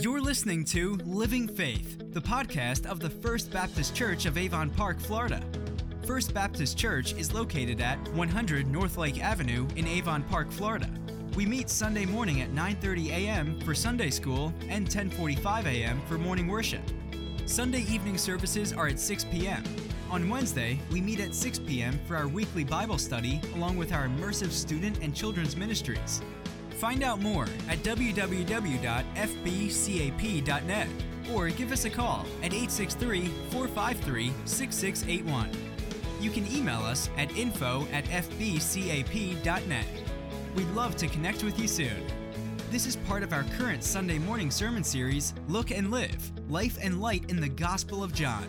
You're listening to Living Faith, the podcast of the First Baptist Church of Avon Park, Florida. First Baptist Church is located at 100 North Lake Avenue in Avon Park, Florida. We meet Sunday morning at 9:30 a.m. for Sunday school and 10:45 a.m. for morning worship. Sunday evening services are at 6 p.m. On Wednesday, we meet at 6 p.m. for our weekly Bible study along with our immersive student and children's ministries. Find out more at www.fbcap.net or give us a call at 863 453 6681. You can email us at info at fbcap.net. We'd love to connect with you soon. This is part of our current Sunday morning sermon series, Look and Live Life and Light in the Gospel of John.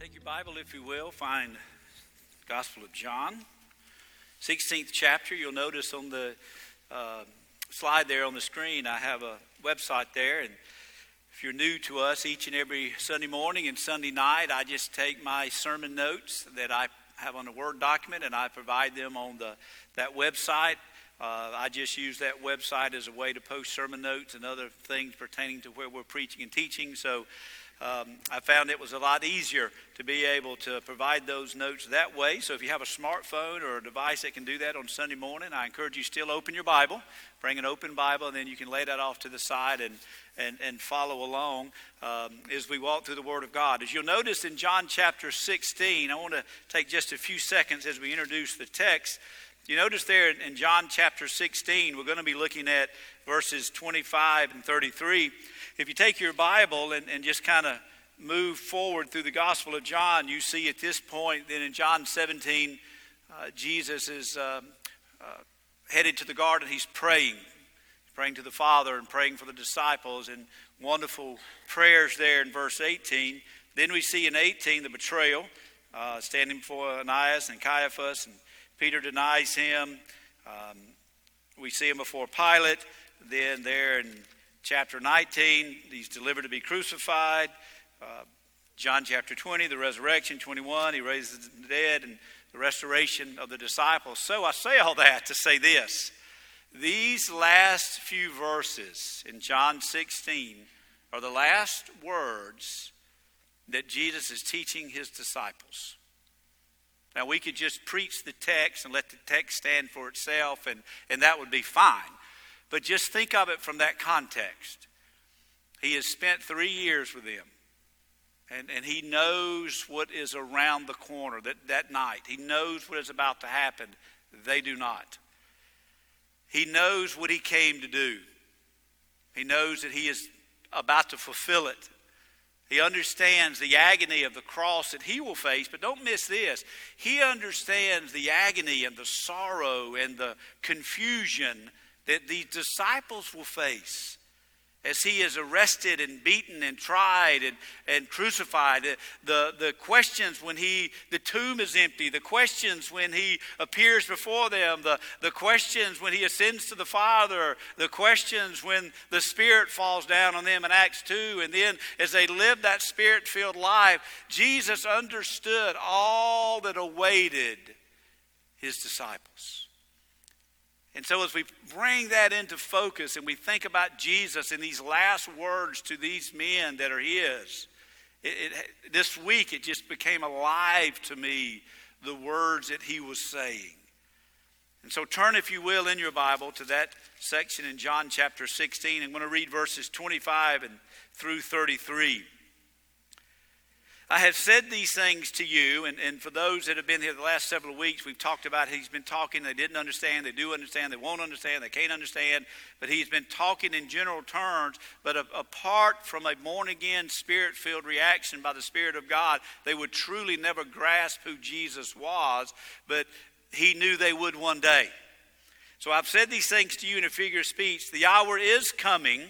Take your Bible, if you will, find Gospel of John. 16th chapter, you'll notice on the uh, slide there on the screen, I have a website there. And if you're new to us, each and every Sunday morning and Sunday night, I just take my sermon notes that I have on a Word document and I provide them on the, that website. Uh, I just use that website as a way to post sermon notes and other things pertaining to where we're preaching and teaching. So um, I found it was a lot easier to be able to provide those notes that way. So if you have a smartphone or a device that can do that on Sunday morning, I encourage you still open your Bible, bring an open Bible, and then you can lay that off to the side and and, and follow along um, as we walk through the Word of God. As you'll notice in John chapter 16, I want to take just a few seconds as we introduce the text. You notice there in John chapter 16, we're going to be looking at verses 25 and 33. If you take your Bible and, and just kind of move forward through the Gospel of John, you see at this point, then in John 17, uh, Jesus is uh, uh, headed to the garden. He's praying, praying to the Father and praying for the disciples, and wonderful prayers there in verse 18. Then we see in 18 the betrayal, uh, standing before Ananias and Caiaphas, and Peter denies him. Um, we see him before Pilate. Then there in chapter 19, he's delivered to be crucified. Uh, John chapter 20, the resurrection. 21, he raises the dead and the restoration of the disciples. So I say all that to say this. These last few verses in John 16 are the last words that Jesus is teaching his disciples. Now, we could just preach the text and let the text stand for itself, and, and that would be fine. But just think of it from that context. He has spent three years with them. And, and he knows what is around the corner that, that night. He knows what is about to happen. They do not. He knows what he came to do. He knows that he is about to fulfill it. He understands the agony of the cross that he will face, but don't miss this. He understands the agony and the sorrow and the confusion that the disciples will face as he is arrested and beaten and tried and, and crucified. The, the questions when he the tomb is empty the questions when he appears before them the, the questions when he ascends to the father the questions when the spirit falls down on them in acts 2 and then as they live that spirit filled life jesus understood all that awaited his disciples and so, as we bring that into focus and we think about Jesus in these last words to these men that are His, it, it, this week it just became alive to me, the words that He was saying. And so, turn, if you will, in your Bible to that section in John chapter 16. I'm going to read verses 25 and through 33. I have said these things to you, and, and for those that have been here the last several weeks, we've talked about he's been talking. They didn't understand, they do understand, they won't understand, they can't understand, but he's been talking in general terms. But apart from a born again, spirit filled reaction by the Spirit of God, they would truly never grasp who Jesus was, but he knew they would one day. So I've said these things to you in a figure of speech. The hour is coming,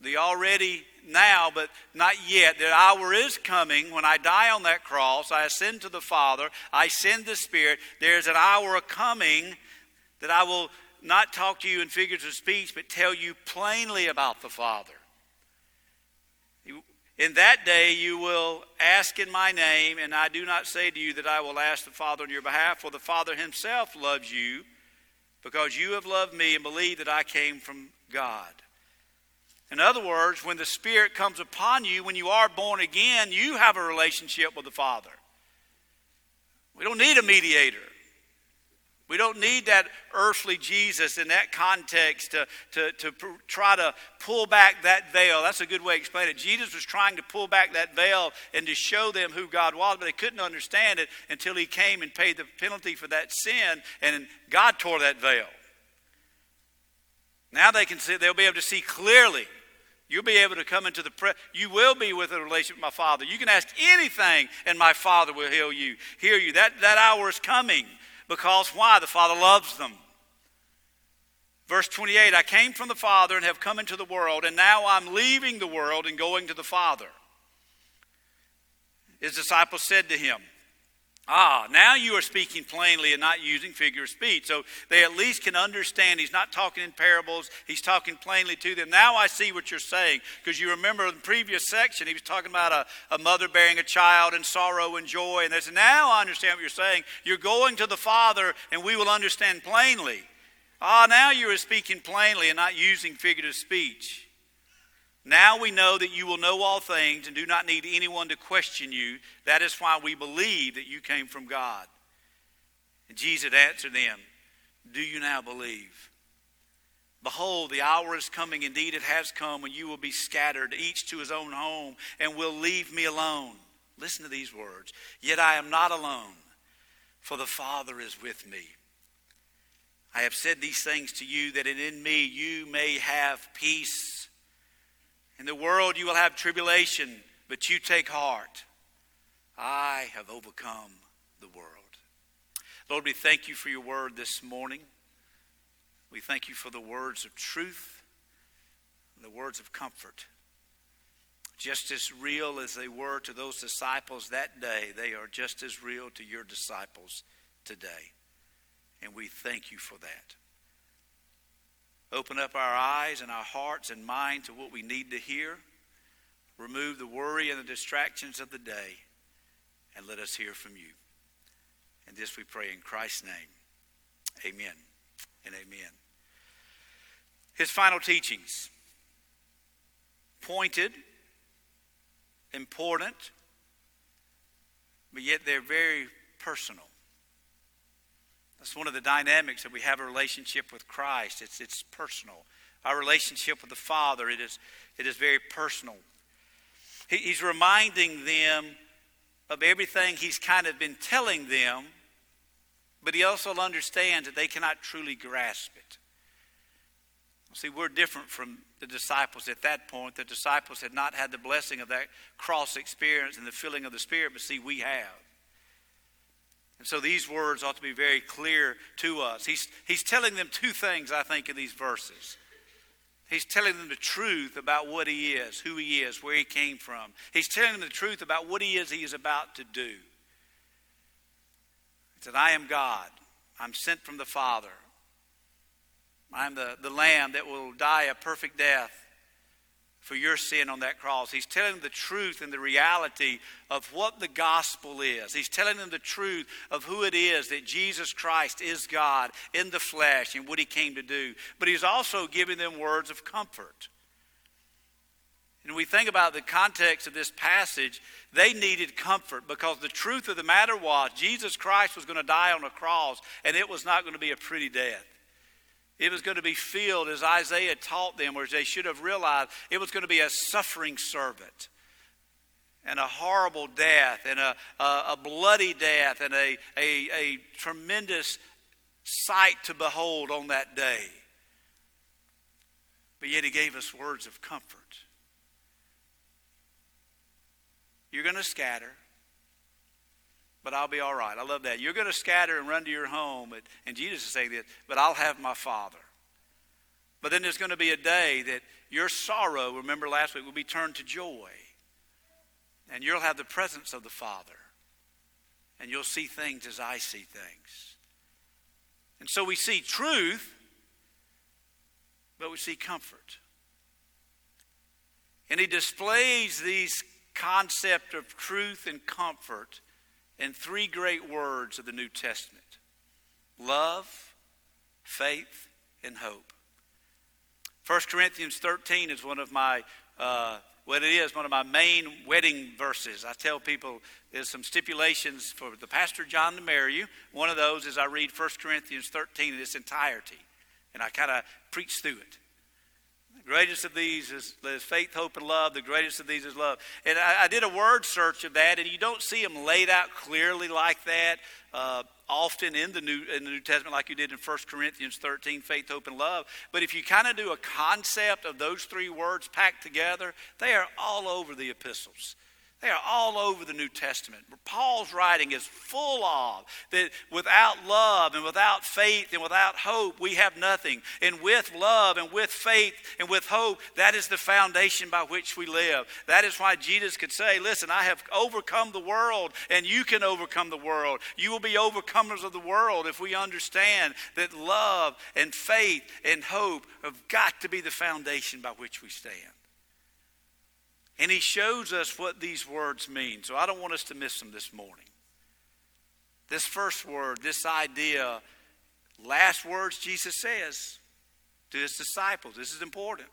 the already now, but not yet. The hour is coming when I die on that cross. I ascend to the Father. I send the Spirit. There's an hour coming that I will not talk to you in figures of speech, but tell you plainly about the Father. In that day you will ask in my name, and I do not say to you that I will ask the Father on your behalf, for the Father himself loves you, because you have loved me and believed that I came from God. In other words, when the Spirit comes upon you, when you are born again, you have a relationship with the Father. We don't need a mediator. We don't need that earthly Jesus in that context to, to, to try to pull back that veil. That's a good way to explain it. Jesus was trying to pull back that veil and to show them who God was, but they couldn't understand it until he came and paid the penalty for that sin, and God tore that veil. Now they can see, they'll be able to see clearly. You'll be able to come into the pre- you will be with a relationship with my Father. You can ask anything, and my Father will heal you, hear you. That that hour is coming. Because why? The Father loves them. Verse 28 I came from the Father and have come into the world, and now I'm leaving the world and going to the Father. His disciples said to him, Ah, now you are speaking plainly and not using figure of speech. So they at least can understand. He's not talking in parables, he's talking plainly to them. Now I see what you're saying. Because you remember in the previous section, he was talking about a, a mother bearing a child and sorrow and joy. And they said, Now I understand what you're saying. You're going to the Father, and we will understand plainly. Ah, now you are speaking plainly and not using figurative speech. Now we know that you will know all things and do not need anyone to question you. That is why we believe that you came from God. And Jesus answered them, Do you now believe? Behold, the hour is coming, indeed it has come, when you will be scattered, each to his own home, and will leave me alone. Listen to these words. Yet I am not alone, for the Father is with me. I have said these things to you that in me you may have peace. In the world you will have tribulation, but you take heart. I have overcome the world. Lord, we thank you for your word this morning. We thank you for the words of truth, and the words of comfort. Just as real as they were to those disciples that day, they are just as real to your disciples today. And we thank you for that. Open up our eyes and our hearts and mind to what we need to hear. Remove the worry and the distractions of the day. And let us hear from you. And this we pray in Christ's name. Amen and amen. His final teachings pointed, important, but yet they're very personal. That's one of the dynamics that we have a relationship with Christ. It's, it's personal. Our relationship with the Father, it is, it is very personal. He, he's reminding them of everything he's kind of been telling them, but he also understands that they cannot truly grasp it. See, we're different from the disciples at that point. The disciples had not had the blessing of that cross experience and the filling of the Spirit, but see, we have. And so these words ought to be very clear to us. He's, he's telling them two things, I think, in these verses. He's telling them the truth about what he is, who he is, where he came from. He's telling them the truth about what he is he is about to do. He said, I am God. I'm sent from the Father. I'm the, the Lamb that will die a perfect death for your sin on that cross. He's telling them the truth and the reality of what the gospel is. He's telling them the truth of who it is that Jesus Christ is God in the flesh and what he came to do. But he's also giving them words of comfort. And we think about the context of this passage, they needed comfort because the truth of the matter was Jesus Christ was going to die on a cross and it was not going to be a pretty death. It was going to be filled, as Isaiah taught them, or as they should have realized, it was going to be a suffering servant and a horrible death and a, a, a bloody death and a, a, a tremendous sight to behold on that day. But yet he gave us words of comfort. You're going to scatter but I'll be all right. I love that. You're going to scatter and run to your home, but, and Jesus is saying this, but I'll have my Father. But then there's going to be a day that your sorrow, remember last week, will be turned to joy. And you'll have the presence of the Father. And you'll see things as I see things. And so we see truth, but we see comfort. And he displays these concept of truth and comfort in three great words of the New Testament love, faith, and hope. 1 Corinthians 13 is one of my, uh, what it is, one of my main wedding verses. I tell people there's some stipulations for the Pastor Jon to marry you. One of those is I read 1 Corinthians 13 in its entirety, and I kind of preach through it. Greatest of these is, is, faith, hope, and love. The greatest of these is love. And I, I, did a word search of that, and you don't see them laid out clearly like that. Uh, often in the New in the New Testament, like you did in 1 Corinthians 13, faith, hope, and love. But if you kind of do a concept of those three words packed together, they are all over the epistles. They are all over the New Testament. Paul's writing is full of that without love and without faith and without hope, we have nothing. And with love and with faith and with hope, that is the foundation by which we live. That is why Jesus could say, Listen, I have overcome the world, and you can overcome the world. You will be overcomers of the world if we understand that love and faith and hope have got to be the foundation by which we stand. And he shows us what these words mean. So I don't want us to miss them this morning. This first word, this idea, last words Jesus says to his disciples. This is important.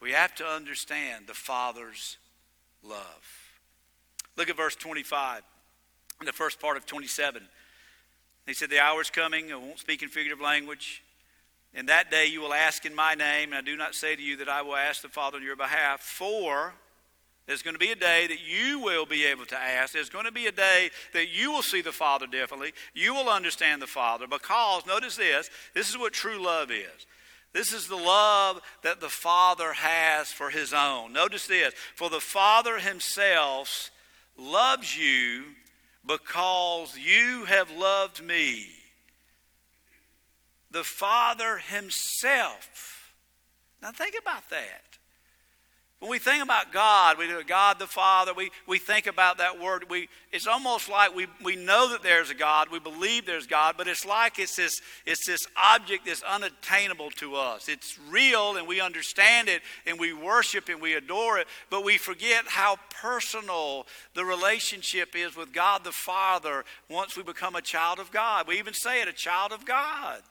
We have to understand the Father's love. Look at verse 25, in the first part of 27. He said, The hour is coming, I won't speak in figurative language in that day you will ask in my name, and I do not say to you that I will ask the Father on your behalf, for there's going to be a day that you will be able to ask. There's going to be a day that you will see the Father differently. You will understand the Father because, notice this, this is what true love is. This is the love that the Father has for His own. Notice this for the Father Himself loves you because you have loved me the Father Himself. Now, think about that. When we think about God, we do God the Father, we, we think about that word. We, it's almost like we, we know that there's a God, we believe there's God, but it's like it's this, it's this object that's unattainable to us. It's real and we understand it and we worship and we adore it, but we forget how personal the relationship is with God the Father once we become a child of God. We even say it, a child of God.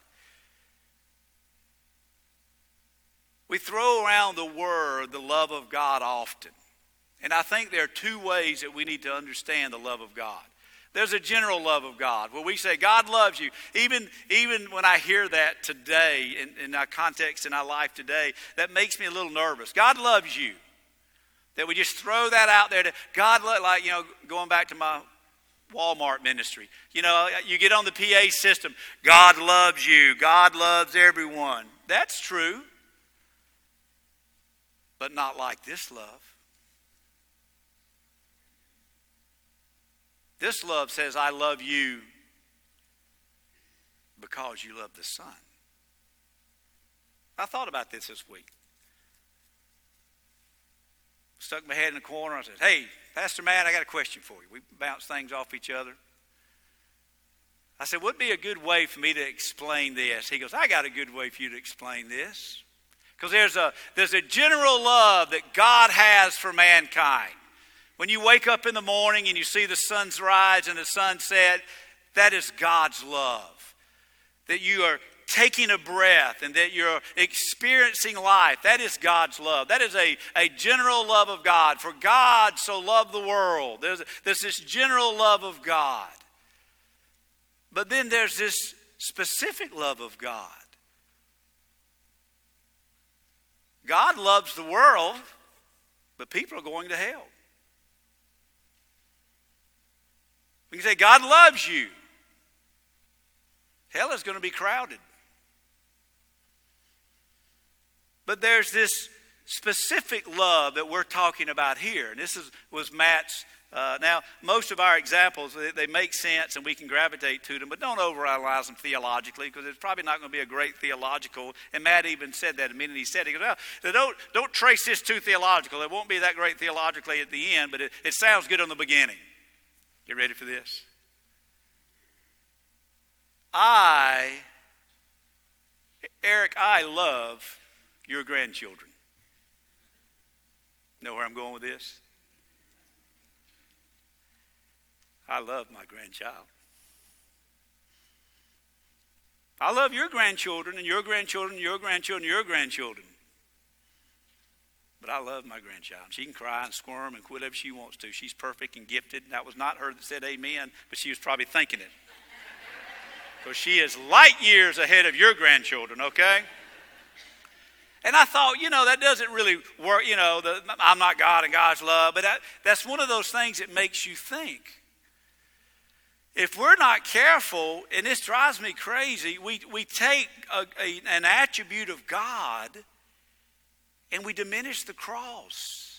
We throw around the word, the love of God, often. And I think there are two ways that we need to understand the love of God. There's a general love of God where we say, God loves you. Even, even when I hear that today, in, in our context in our life today, that makes me a little nervous. God loves you. That we just throw that out there to God, like, you know, going back to my Walmart ministry. You know, you get on the PA system, God loves you, God loves everyone. That's true but not like this love. This love says, I love you because you love the Son. I thought about this this week. Stuck my head in the corner. I said, Hey, Pastor Matt, I got a question for you. We bounce things off each other. I said, What'd be a good way for me to explain this? He goes, I got a good way for you to explain this. Because there's a, there's a general love that God has for mankind. When you wake up in the morning and you see the sun's rise and the sun set, that is God's love. That you are taking a breath and that you're experiencing life. That is God's love. That is a, a general love of God. For God so loved the world. There's, there's this general love of God. But then there's this specific love of God. God loves the world, but people are going to hell. We can say, God loves you. Hell is going to be crowded. But there's this specific love that we're talking about here. And this is, was Matt's uh, now, most of our examples, they, they, make sense and we can gravitate to them, but don't overanalyze them theologically because it's probably not going to be a great theological. And Matt even said that a minute he said, he goes, well, don't, don't trace this too theological. It won't be that great theologically at the end, but it, it sounds good on the beginning. Get ready for this. I, Eric, I love your grandchildren. Know where I'm going with this? I love my grandchild. I love your grandchildren and your grandchildren, and your grandchildren, and your grandchildren. But I love my grandchild. She can cry and squirm and whatever she wants to. She's perfect and gifted. That was not her that said amen, but she was probably thinking it. Because she is light years ahead of your grandchildren, okay? And I thought, you know, that doesn't really work, you know, the, I'm not God and God's love, but that, that's one of those things that makes you think. If we're not careful, and this drives me crazy, we, we take a, a, an attribute of God and we diminish the cross.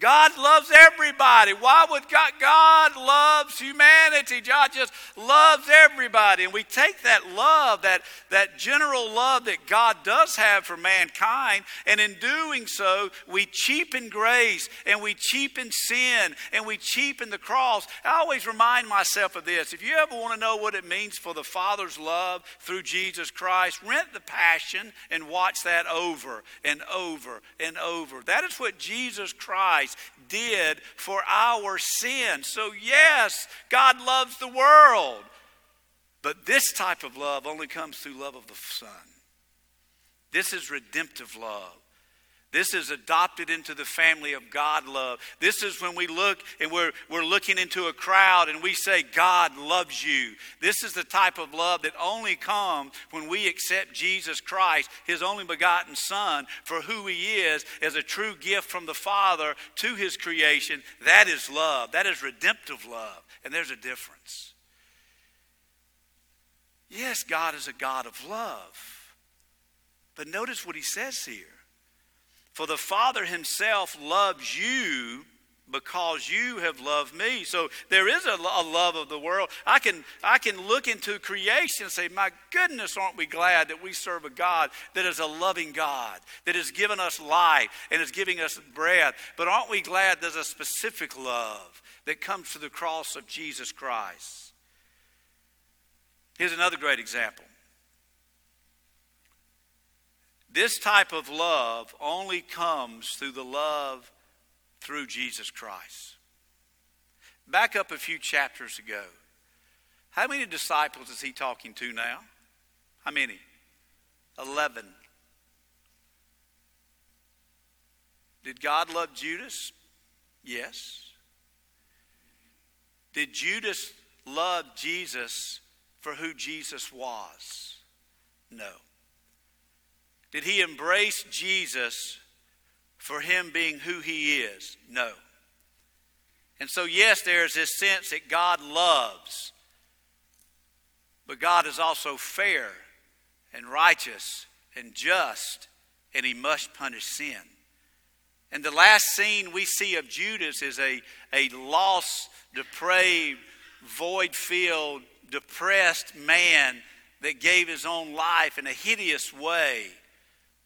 God loves everybody. Why would God? God loves humanity. God just loves everybody. And we take that love, that, that general love that God does have for mankind, and in doing so, we cheapen grace and we cheapen sin and we cheapen the cross. I always remind myself of this. If you ever want to know what it means for the Father's love through Jesus Christ, rent the Passion and watch that over and over and over. That is what Jesus Christ Christ did for our sin. So, yes, God loves the world. But this type of love only comes through love of the Son. This is redemptive love. This is adopted into the family of God love. This is when we look and we're, we're looking into a crowd and we say, God loves you. This is the type of love that only comes when we accept Jesus Christ, his only begotten Son, for who he is, as a true gift from the Father to his creation. That is love. That is redemptive love. And there's a difference. Yes, God is a God of love. But notice what he says here. For the Father himself loves you because you have loved me. So there is a, a, love of the world. I can, I can look into creation and say, my goodness, aren't we glad that we serve a God that is a loving God, that has given us life and is giving us breath. But aren't we glad there's a specific love that comes to the cross of Jesus Christ? Here's another great example. This type of love only comes through the love through Jesus Christ. Back up a few chapters ago. How many disciples is he talking to now? How many? Eleven. Did God love Judas? Yes. Did Judas love Jesus for who Jesus was? No. Did he embrace Jesus for him being who he is? No. And so, yes, there's this sense that God loves, but God is also fair and righteous and just, and he must punish sin. And the last scene we see of Judas is a, a lost, depraved, void filled, depressed man that gave his own life in a hideous way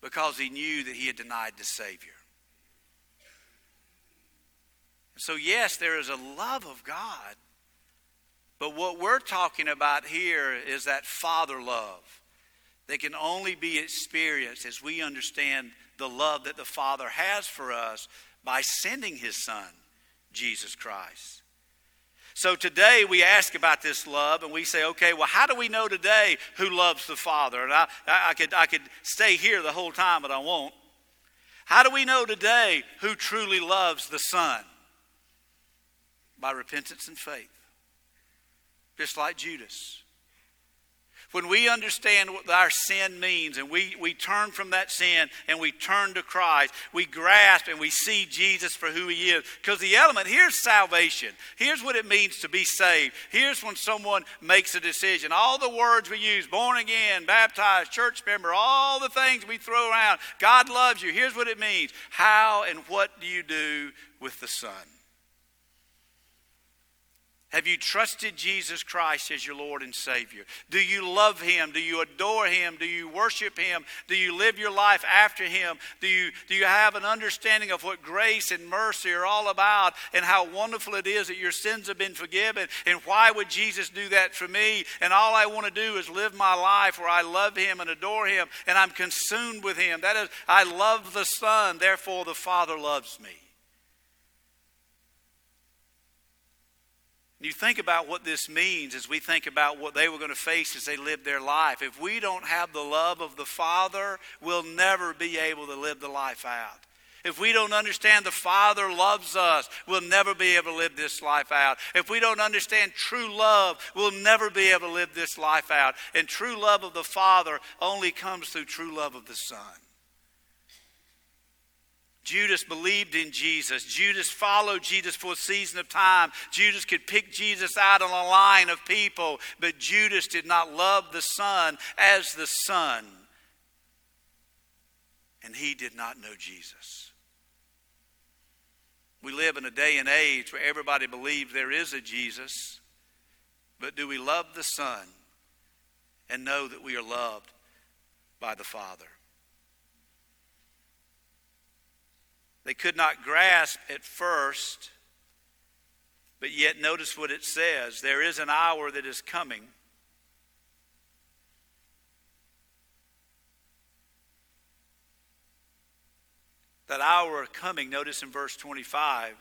because he knew that he had denied the Savior. So, yes, there is a love of God, but what we're talking about here is that Father love that can only be experienced as we understand the love that the Father has for us by sending His Son, Jesus Christ. So today we ask about this love and we say, okay, well, how do we know today who loves the Father? And I, I, could, I could stay here the whole time, but I won't. How do we know today who truly loves the Son? By repentance and faith, just like Judas. When we understand what our sin means and we, we turn from that sin and we turn to Christ, we grasp and we see Jesus for who he is. Because the element here's salvation. Here's what it means to be saved. Here's when someone makes a decision. All the words we use born again, baptized, church member, all the things we throw around. God loves you. Here's what it means. How and what do you do with the Son? Have you trusted Jesus Christ as your Lord and Savior? Do you love Him? Do you adore Him? Do you worship Him? Do you live your life after Him? Do you, do you have an understanding of what grace and mercy are all about and how wonderful it is that your sins have been forgiven? And why would Jesus do that for me? And all I want to do is live my life where I love Him and adore Him and I'm consumed with Him. That is, I love the Son, therefore the Father loves me. You think about what this means as we think about what they were going to face as they lived their life. If we don't have the love of the Father, we'll never be able to live the life out. If we don't understand the Father loves us, we'll never be able to live this life out. If we don't understand true love, we'll never be able to live this life out. And true love of the Father only comes through true love of the Son. Judas believed in Jesus. Judas followed Jesus for a season of time. Judas could pick Jesus out on a line of people, but Judas did not love the Son as the Son. And he did not know Jesus. We live in a day and age where everybody believes there is a Jesus, but do we love the Son and know that we are loved by the Father? They could not grasp at first. But yet, notice what it says there is an hour that is coming. That hour coming, notice in verse 25,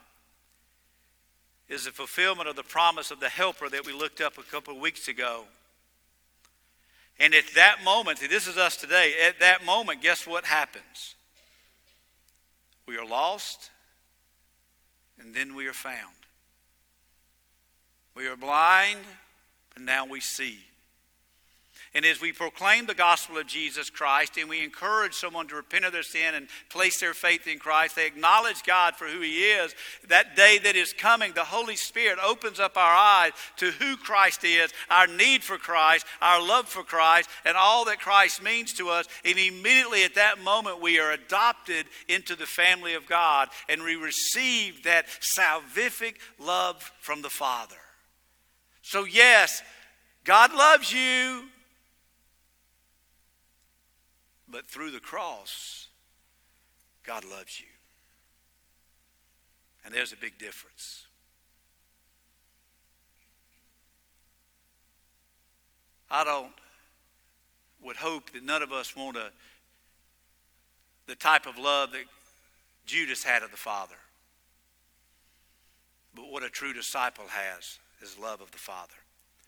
is the fulfillment of the promise of the helper that we looked up a couple of weeks ago. And at that moment, this is us today, at that moment, guess what happens? We are lost, and then we are found. We are blind, and now we see. And as we proclaim the gospel of Jesus Christ and we encourage someone to repent of their sin and place their faith in Christ, they acknowledge God for who He is. That day that is coming, the Holy Spirit opens up our eyes to who Christ is, our need for Christ, our love for Christ, and all that Christ means to us. And immediately at that moment, we are adopted into the family of God and we receive that salvific love from the Father. So, yes, God loves you. But through the cross, God loves you. And there's a big difference. I don't would hope that none of us want a, the type of love that Judas had of the Father. But what a true disciple has is love of the Father.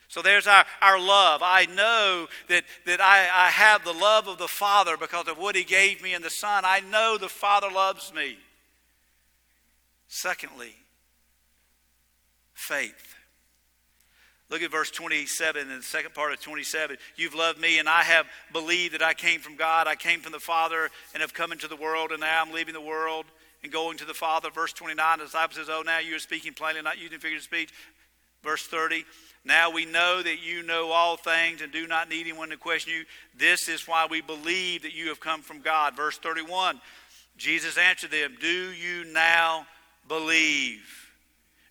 So there's our, our love. I know that, that I, I have the love of the Father because of what He gave me in the Son. I know the Father loves me. Secondly, faith. Look at verse 27 in the second part of 27. You've loved me, and I have believed that I came from God. I came from the Father and have come into the world, and now I'm leaving the world and going to the Father. Verse 29, the disciple says, Oh, now you are speaking plainly, not using figurative speech. Verse 30, now we know that you know all things and do not need anyone to question you. This is why we believe that you have come from God. Verse 31 Jesus answered them, Do you now believe?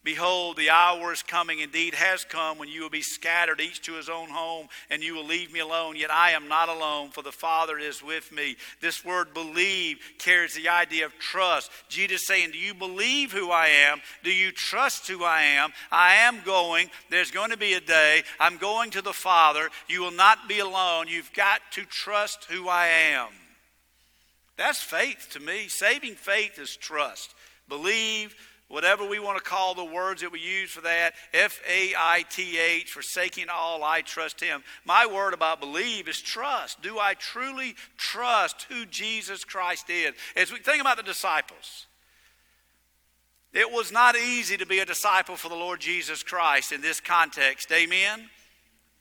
Behold, the hour is coming, indeed has come, when you will be scattered, each to his own home, and you will leave me alone. Yet I am not alone, for the Father is with me. This word believe carries the idea of trust. Jesus saying, Do you believe who I am? Do you trust who I am? I am going. There's going to be a day. I'm going to the Father. You will not be alone. You've got to trust who I am. That's faith to me. Saving faith is trust. Believe whatever we want to call the words that we use for that, F A I T H, forsaking all, I trust Him. My word about believe is trust. Do I truly trust who Jesus Christ is? As we think about the disciples, it was not easy to be a disciple for the Lord Jesus Christ in this context. Amen?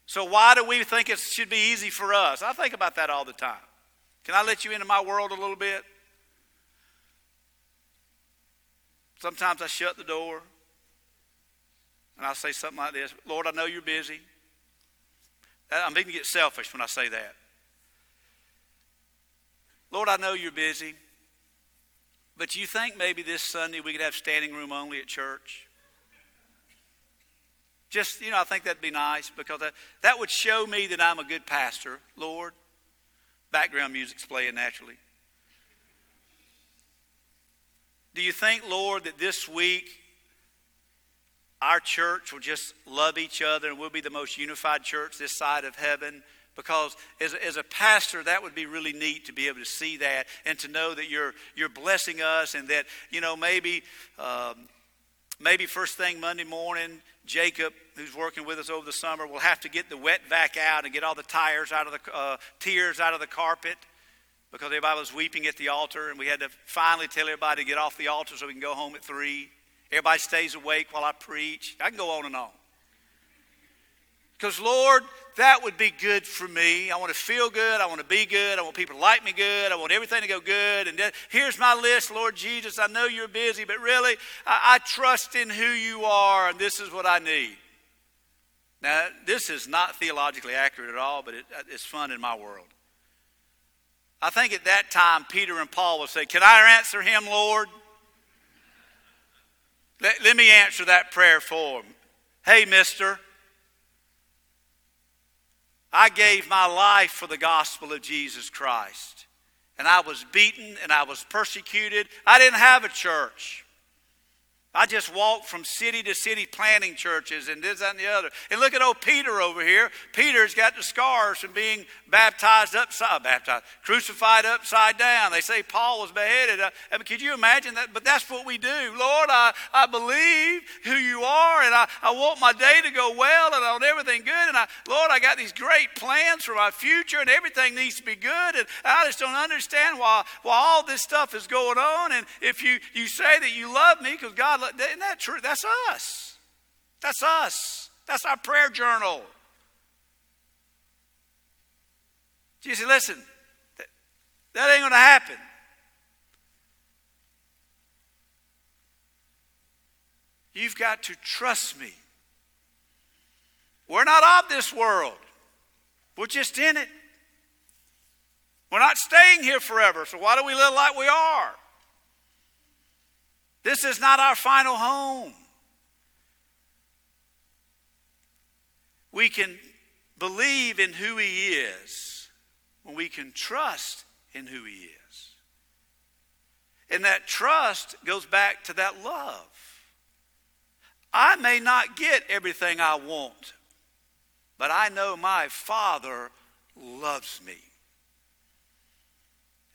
So, why do we think it should be easy for us? I think about that all the time. Can I let you into my world a little bit? Sometimes I shut the door and I say something like this Lord, I know you're busy. I'm to get selfish when I say that. Lord, I know you're busy, but you think maybe this Sunday we could have standing room only at church? Just, you know, I think that'd be nice because that, that would show me that I'm a good pastor, Lord. Background music's playing naturally. Do you think, Lord, that this week our church will just love each other and we'll be the most unified church this side of heaven? Because as, as a pastor, that would be really neat to be able to see that and to know that you're, you're blessing us and that, you know, maybe um, maybe first thing Monday morning, Jacob, who's working with us over the summer, will have to get the wet vac out and get all the tires out of the uh, tears out of the carpet because everybody was weeping at the altar, and we had to finally tell everybody to get off the altar so we can go home at three. Everybody stays awake while I preach. I can go on and on. Because, Lord, that would be good for me. I want to feel good. I want to be good. I want people to like me good. I want everything to go good. And here's my list, Lord Jesus. I know you're busy, but really, I, I trust in who you are, and this is what I need. Now, this is not theologically accurate at all, but it, it's fun in my world. I think at that time, Peter and Paul would say, Can I answer him, Lord? Let, let me answer that prayer for him. Hey, mister, I gave my life for the gospel of Jesus Christ. And I was beaten and I was persecuted. I didn't have a church. I just walked from city to city planting churches and this, that, and the other. And look at old Peter over here. Peter's got the scars from being baptized upside, baptized, crucified upside down. They say Paul was beheaded. Uh, I mean, could you imagine that? But that's what we do. Lord, I, I believe who you are, and I, I want my day to go well, and I want everything good. And I, Lord, I got these great plans for my future, and everything needs to be good. And I just don't understand why, why all this stuff is going on. And if you, you say that you love me, because God isn't that true? That's us. That's us. That's our prayer journal. Jesus listen, that, that ain't going to happen. You've got to trust me. We're not of this world. We're just in it. We're not staying here forever, so why do we live like we are? This is not our final home. We can believe in who He is when we can trust in who He is. And that trust goes back to that love. I may not get everything I want, but I know my Father loves me.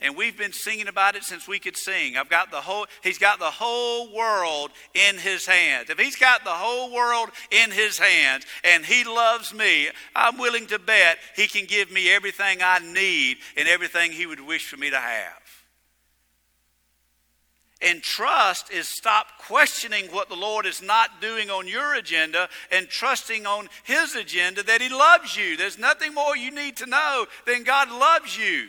And we've been singing about it since we could sing. I've got the whole, he's got the whole world in his hands. If he's got the whole world in his hands and he loves me, I'm willing to bet he can give me everything I need and everything he would wish for me to have. And trust is stop questioning what the Lord is not doing on your agenda and trusting on His agenda that He loves you. There's nothing more you need to know than God loves you.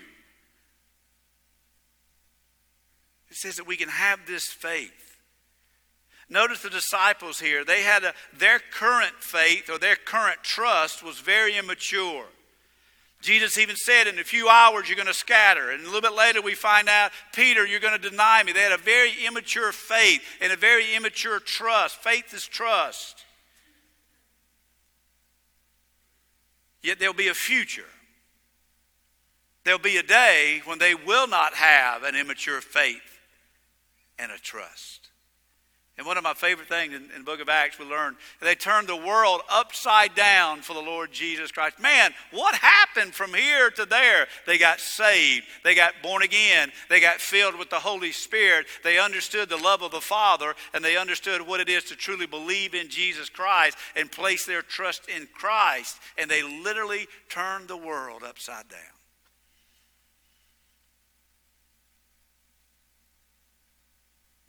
It says that we can have this faith. Notice the disciples here. They had a, their current faith or their current trust was very immature. Jesus even said, In a few hours, you're going to scatter. And a little bit later, we find out, Peter, you're going to deny me. They had a very immature faith and a very immature trust. Faith is trust. Yet there'll be a future. There'll be a day when they will not have an immature faith and a trust. And one of my favorite things in, in, the book of Acts, we learn they turned the world upside down for the Lord Jesus Christ. Man, what happened from here to there? They got saved. They got born again. They got filled with the Holy Spirit. They understood the love of the Father, and they understood what it is to truly believe in Jesus Christ and place their trust in Christ. And they literally turned the world upside down.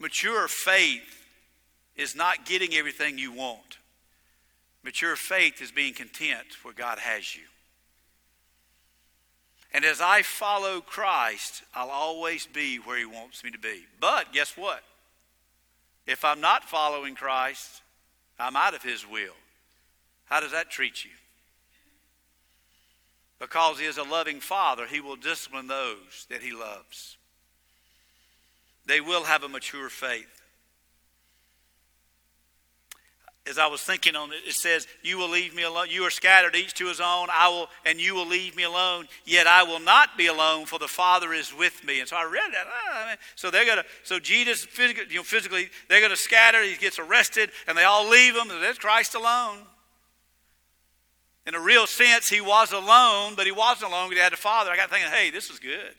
Mature faith is not getting everything you want. Mature faith is being content where God has you. And as I follow Christ, I'll always be where He wants me to be. But guess what? If I'm not following Christ, I'm out of His will. How does that treat you? Because He is a loving Father, He will discipline those that He loves they will have a mature faith. As I was thinking on it, it says, You will leave me alone. You are scattered, each to his own. I will, and you will leave me alone. Yet I will not be alone, for the Father is with me. And so I read that. Ah, so they're gonna. So Jesus, physically, you know, physically, they're gonna scatter. He gets arrested, and they all leave him. There's Christ alone. In a real sense, he was alone, but he wasn't alone he had a Father. I got thinking, hey, this is good.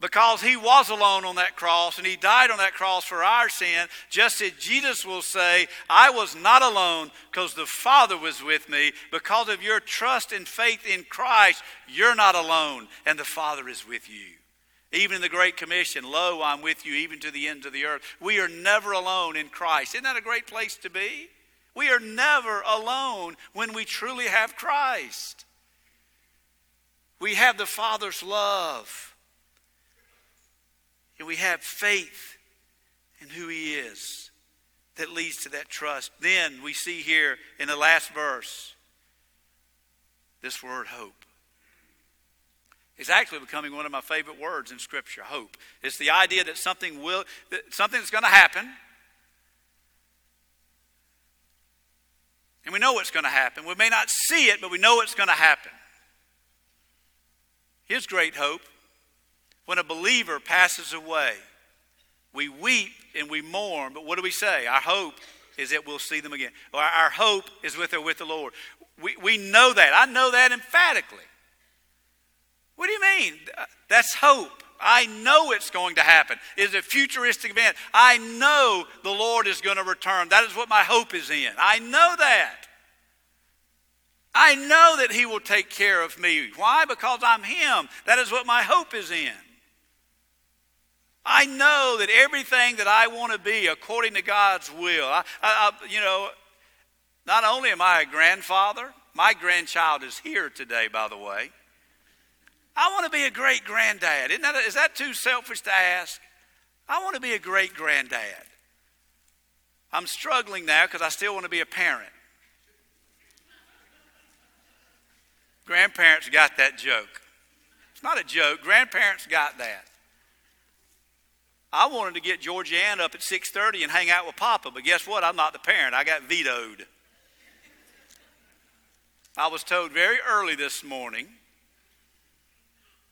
Because he was alone on that cross and he died on that cross for our sin, just as Jesus will say, I was not alone because the Father was with me. Because of your trust and faith in Christ, you're not alone and the Father is with you. Even in the Great Commission, lo, I'm with you even to the ends of the earth. We are never alone in Christ. Isn't that a great place to be? We are never alone when we truly have Christ. We have the Father's love. And we have faith in who He is that leads to that trust. Then we see here in the last verse this word hope. It's actually becoming one of my favorite words in Scripture, hope. It's the idea that something will, that something that's going to happen. And we know what's going to happen. We may not see it, but we know it's going to happen. Here's great hope. When a believer passes away, we weep and we mourn, but what do we say? Our hope is that we'll see them again. Our hope is with or with the Lord. We, we know that. I know that emphatically. What do you mean? That's hope. I know it's going to happen. It's a futuristic event. I know the Lord is going to return. That is what my hope is in. I know that. I know that He will take care of me. Why? Because I'm Him. That is what my hope is in. I know that everything that I want to be according to God's will. I, I, you know, not only am I a grandfather, my grandchild is here today, by the way. I want to be a great granddad. Isn't that, is that too selfish to ask? I want to be a great granddad. I'm struggling now because I still want to be a parent. Grandparents got that joke. It's not a joke. Grandparents got that. I wanted to get Georgianne up at 6:30 and hang out with Papa, but guess what? I'm not the parent. I got vetoed. I was told very early this morning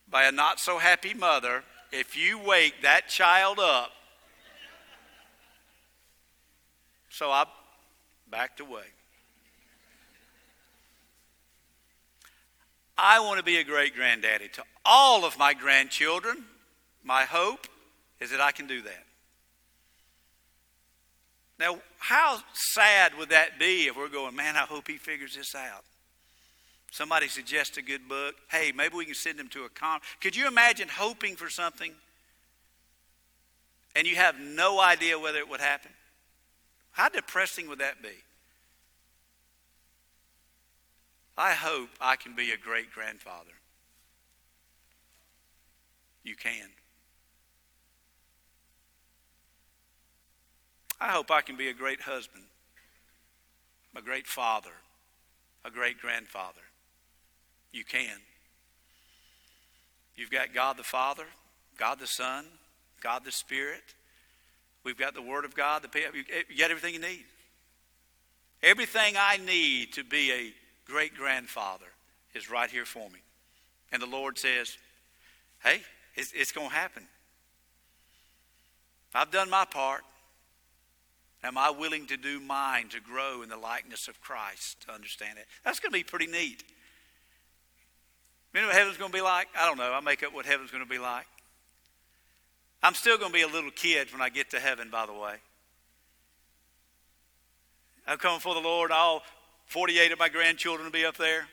by a not so happy mother if you wake that child up. So I backed away. I want to be a great granddaddy to all of my grandchildren. My hope is that I can do that. Now, how sad would that be if we're going, man, I hope he figures this out? Somebody suggests a good book. Hey, maybe we can send them to a con. Could you imagine hoping for something and you have no idea whether it would happen? How depressing would that be? I hope I can be a great grandfather. You can. I hope I can be a great husband, a great father, a great grandfather. You can. You've got God the Father, God the Son, God the Spirit. We've got the Word of God. The, you got everything you need. Everything I need to be a great grandfather is right here for me. And the Lord says, hey, it's, it's going to happen. I've done my part. Am I willing to do mine to grow in the likeness of Christ to understand it? That's going to be pretty neat. You know what heaven's going to be like? I don't know. I make up what heaven's going to be like. I'm still going to be a little kid when I get to heaven, by the way. I'm coming for the Lord. All 48 of my grandchildren will be up there.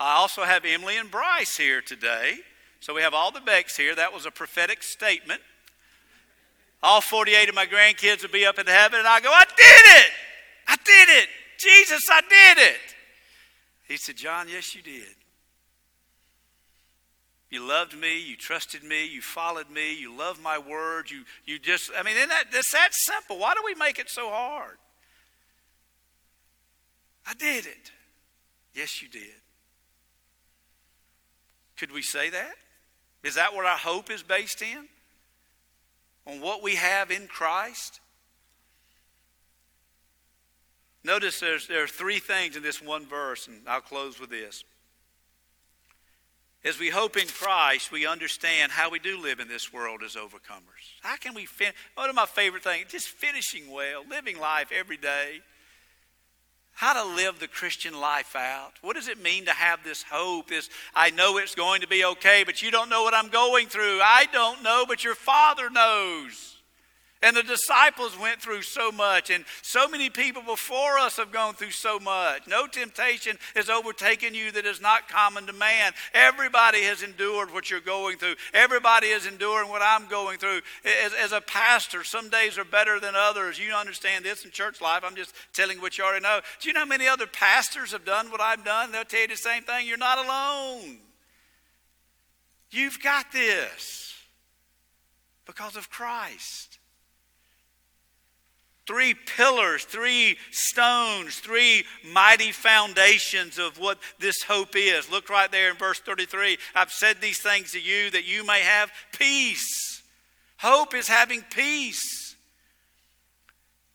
I also have Emily and Bryce here today. So we have all the Becks here. That was a prophetic statement. All 48 of my grandkids will be up in heaven, and I go, I did it! I did it! Jesus, I did it! He said, Jon, yes, you did. You loved me, you trusted me, you followed me, you loved my word, you, you just, I mean, that, it's that simple. Why do we make it so hard? I did it. Yes, you did. Could we say that? Is that what our hope is based in? On what we have in Christ? Notice there's, there are three things in this one verse, and I'll close with this. As we hope in Christ, we understand how we do live in this world as overcomers. How can we finish? One of my favorite things, just finishing well, living life every day. How to live the Christian life out. What does it mean to have this hope? This I know it's going to be okay, but you don't know what I'm going through. I don't know, but your Father knows. And the disciples went through so much, and so many people before us have gone through so much. No temptation has overtaken you that is not common to man. Everybody has endured what you're going through. Everybody is enduring what I'm going through. As, as a pastor, some days are better than others. You understand this in church life. I'm just telling what you already know. Do you know how many other pastors have done what I've done? They'll tell you the same thing. You're not alone. You've got this because of Christ three pillars, three stones, three mighty foundations of what this hope is. Look right there in verse 33. I've said these things to you that you may have peace. Hope is having peace.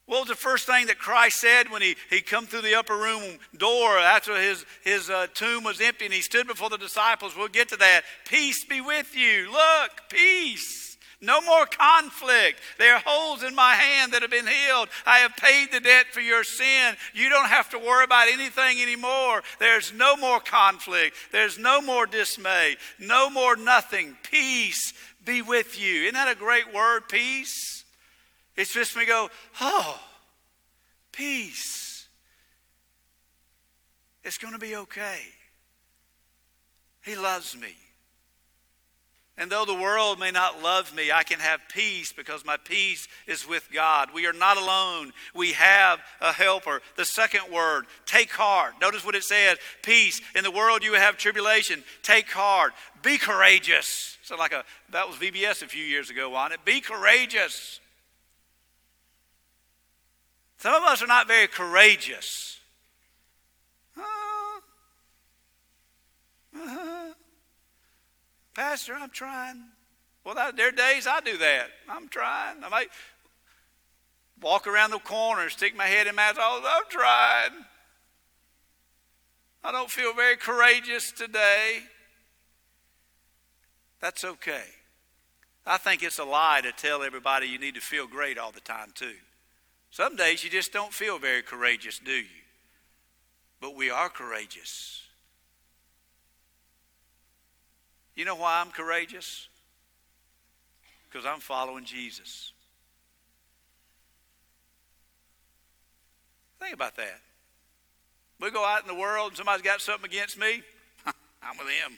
What was the first thing that Christ said when he, he come through the upper room door after his, his uh, tomb was empty and he stood before the disciples? We'll get to that. Peace be with you. Look, peace. No more conflict. There are holes in my hand that have been healed. I have paid the debt for your sin. You don't have to worry about anything anymore. There's no more conflict. There's no more dismay. No more nothing. Peace be with you. Isn't that a great word, peace? It's just me go, oh, peace. It's going to be okay. He loves me. And though the world may not love me, I can have peace because my peace is with God. We are not alone. We have a helper. The second word, take heart. Notice what it says peace. In the world you have tribulation. Take heart. Be courageous. So, like a, that was VBS a few years ago on it. Be courageous. Some of us are not very courageous. Uh, uh, Pastor, I'm trying. Well, there are days I do that. I'm trying. I might walk around the corner stick my head in my mouth. Oh, I'm trying. I don't feel very courageous today. That's okay. I think it's a lie to tell everybody you need to feel great all the time, too. Some days you just don't feel very courageous, do you? But we are courageous. You know why I'm courageous? Because I'm following Jesus. Think about that. We go out in the world and somebody's got something against me, I'm with him.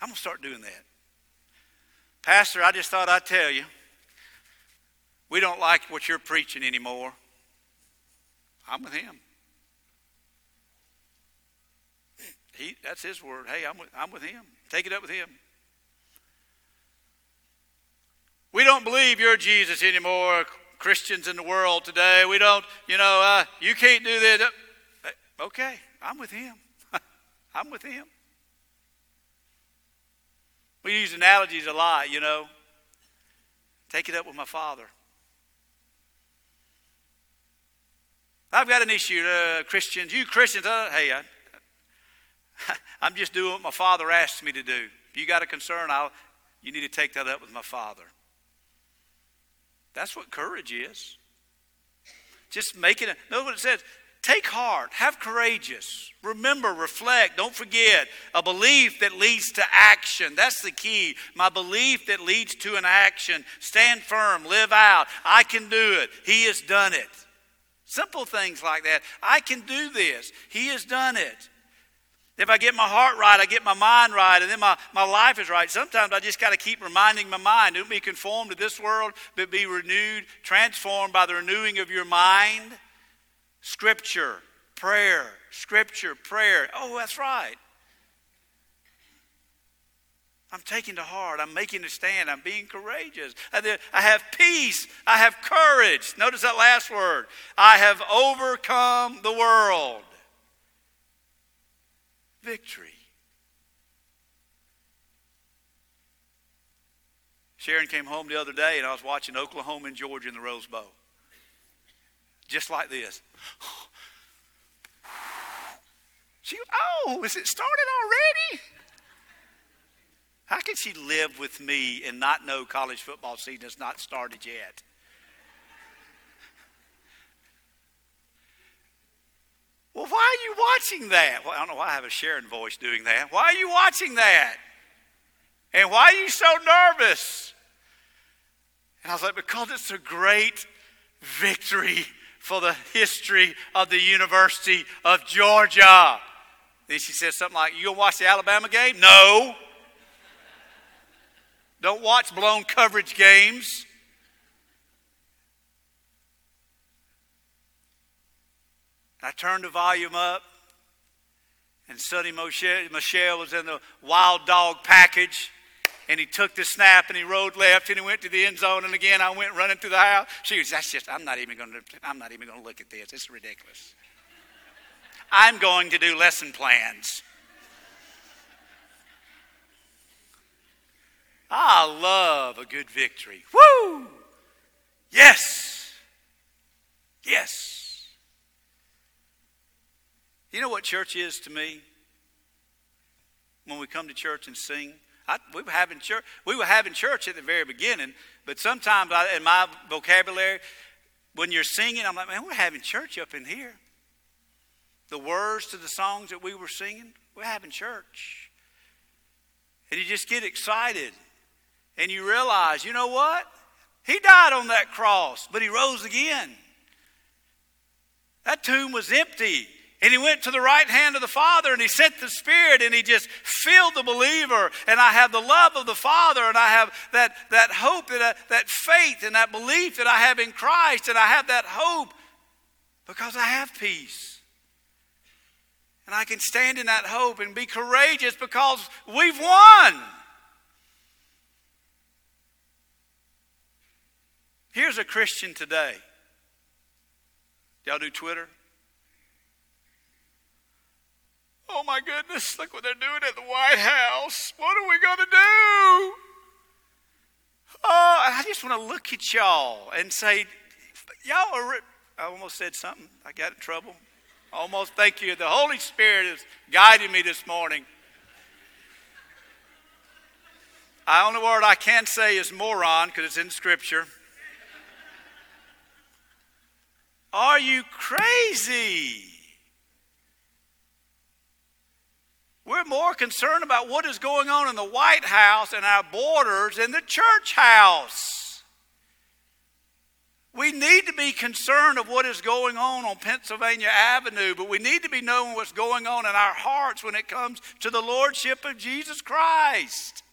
I'm going to start doing that. Pastor, I just thought I'd tell you, we don't like what you're preaching anymore. I'm with him. He, that's his word. Hey, I'm with, I'm with him. Take it up with him. We don't believe you're Jesus anymore, Christians in the world today. We don't, you know, uh, you can't do this. Okay, I'm with him. I'm with him. We use analogies a lot, you know. Take it up with my father. I've got an issue, uh, Christians. You Christians, uh, hey, I, I'm just doing what my father asked me to do. If you got a concern, I'll, you need to take that up with my father. That's what courage is. Just making it. Know what it says? Take heart, have courageous, remember, reflect, don't forget. A belief that leads to action. That's the key. My belief that leads to an action. Stand firm, live out. I can do it. He has done it. Simple things like that. I can do this. He has done it. If I get my heart right, I get my mind right, and then my, my life is right. Sometimes I just got to keep reminding my mind don't be conformed to this world, but be renewed, transformed by the renewing of your mind. Scripture, prayer, scripture, prayer. Oh, that's right. I'm taking to heart. I'm making a stand. I'm being courageous. I have peace. I have courage. Notice that last word. I have overcome the world victory. Sharon came home the other day, and I was watching Oklahoma and Georgia in the Rose Bowl. Just like this. She, oh, is it started already? How can she live with me and not know college football season has not started yet? Well, why are you watching that? Well, I don't know why I have a Sharon voice doing that. Why are you watching that? And why are you so nervous? And I was like, because it's a great victory for the history of the University of Georgia. Then she said something like, You gonna watch the Alabama game? No. Don't watch blown coverage games. I turned the volume up, and Sony Michel was in the wild dog package. And he took the snap and he rode left and he went to the end zone. And again, I went running through the house. She was, that's just, I'm not even going to, I'm not even going to look at this. It's ridiculous. I'm going to do lesson plans. I love a good victory. Woo! Yes. Yes. You know what church is to me? When we come to church and sing, I, we were having church. We were having church at the very beginning, but sometimes I, in my vocabulary, when you're singing, I'm like, man, we're having church up in here. The words to the songs that we were singing, we're having church, and you just get excited, and you realize, you know what? He died on that cross, but he rose again. That tomb was empty. And he went to the right hand of the Father and he sent the Spirit and he just filled the believer. And I have the love of the Father and I have that, that hope, and that, that faith and that belief that I have in Christ. And I have that hope because I have peace. And I can stand in that hope and be courageous because we've won. Here's a Christian today. Y'all do Twitter? Oh my goodness, look what they're doing at the White House. What are we going to do? Oh, I just want to look at y'all and say, y'all are. I almost said something. I got in trouble. Almost, thank you. The Holy Spirit is guiding me this morning. The only word I can say is moron because it's in Scripture. Are you crazy? We're more concerned about what is going on in the White House and our borders than the church house. We need to be concerned of what is going on on Pennsylvania Avenue, but we need to be knowing what's going on in our hearts when it comes to the Lordship of Jesus Christ.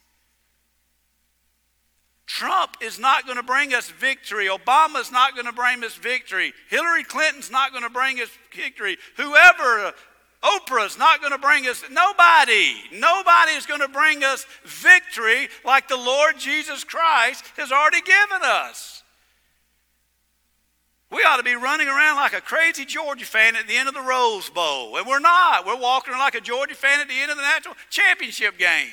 Trump is not going to bring us victory. Obama's not going to bring us victory. Hillary Clinton's not going to bring us victory. Whoever Oprah's not going to bring us, nobody, nobody is going to bring us victory like the Lord Jesus Christ has already given us. We ought to be running around like a crazy Georgia fan at the end of the Rose Bowl. And we're not. We're walking like a Georgia fan at the end of the national championship game.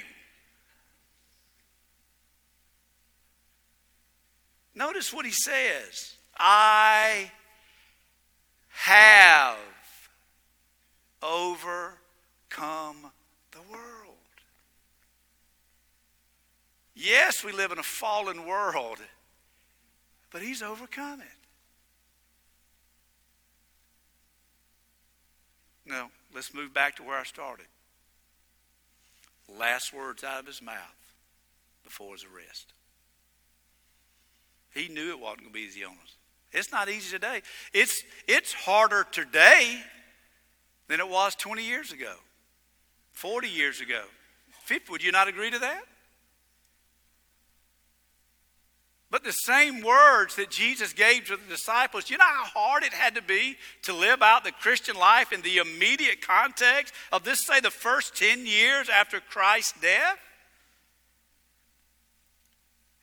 Notice what he says I have overcome the world. Yes, we live in a fallen world, but He's overcome it. Now, let's move back to where I started. Last words out of his mouth before his arrest. He knew it wasn't going to be easy on us. It's not easy today. It's, it's harder today than it was 20 years ago, 40 years ago. 50, would you not agree to that? But the same words that Jesus gave to the disciples, you know how hard it had to be to live out the Christian life in the immediate context of this, say, the first 10 years after Christ's death?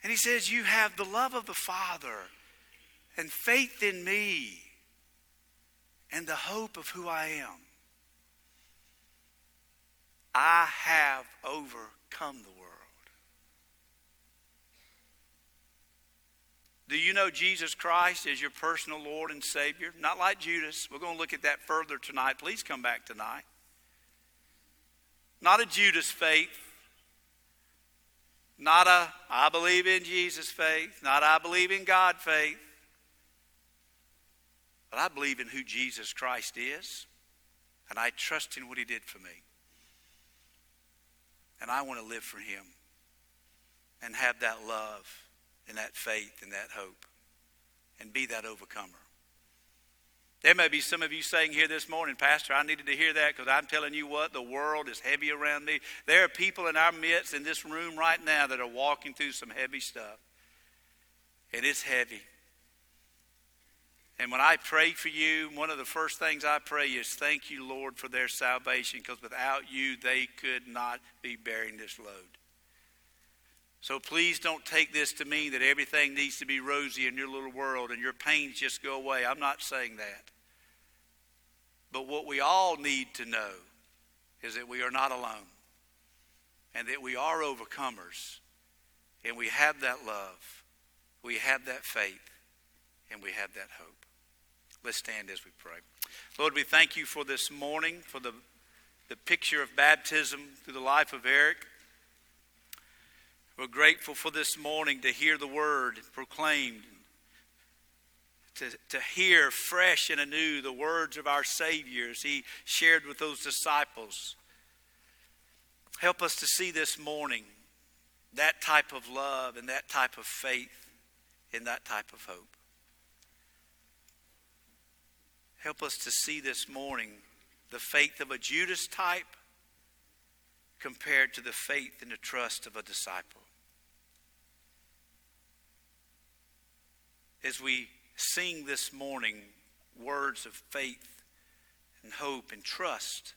And he says, You have the love of the Father and faith in me and the hope of who I am. I have overcome the world. Do you know Jesus Christ is your personal Lord and Savior? Not like Judas. We're going to look at that further tonight. Please come back tonight. Not a Judas faith. Not a I believe in Jesus faith. Not I believe in God faith. But I believe in who Jesus Christ is. And I trust in what he did for me. And I want to live for him and have that love and that faith and that hope and be that overcomer. There may be some of you saying here this morning, Pastor, I needed to hear that because I'm telling you what, the world is heavy around me. There are people in our midst in this room right now that are walking through some heavy stuff. And it's heavy. And when I pray for you, one of the first things I pray is thank you, Lord, for their salvation because without you, they could not be bearing this load. So please don't take this to mean that everything needs to be rosy in your little world and your pains just go away. I'm not saying that. But what we all need to know is that we are not alone and that we are overcomers and we have that love, we have that faith, and we have that hope. Let's stand as we pray. Lord, we thank you for this morning, for the, the picture of baptism through the life of Eric. We're grateful for this morning to hear the word proclaimed, to, to hear fresh and anew the words of our Savior as he shared with those disciples. Help us to see this morning that type of love and that type of faith and that type of hope. Help us to see this morning the faith of a Judas type compared to the faith and the trust of a disciple. as we sing this morning words of faith and hope and trust,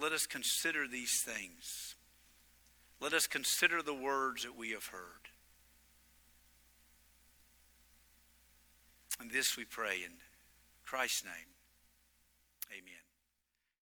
let us consider these things. Let us consider the words that we have heard. And this we pray in Christ's name. Amen.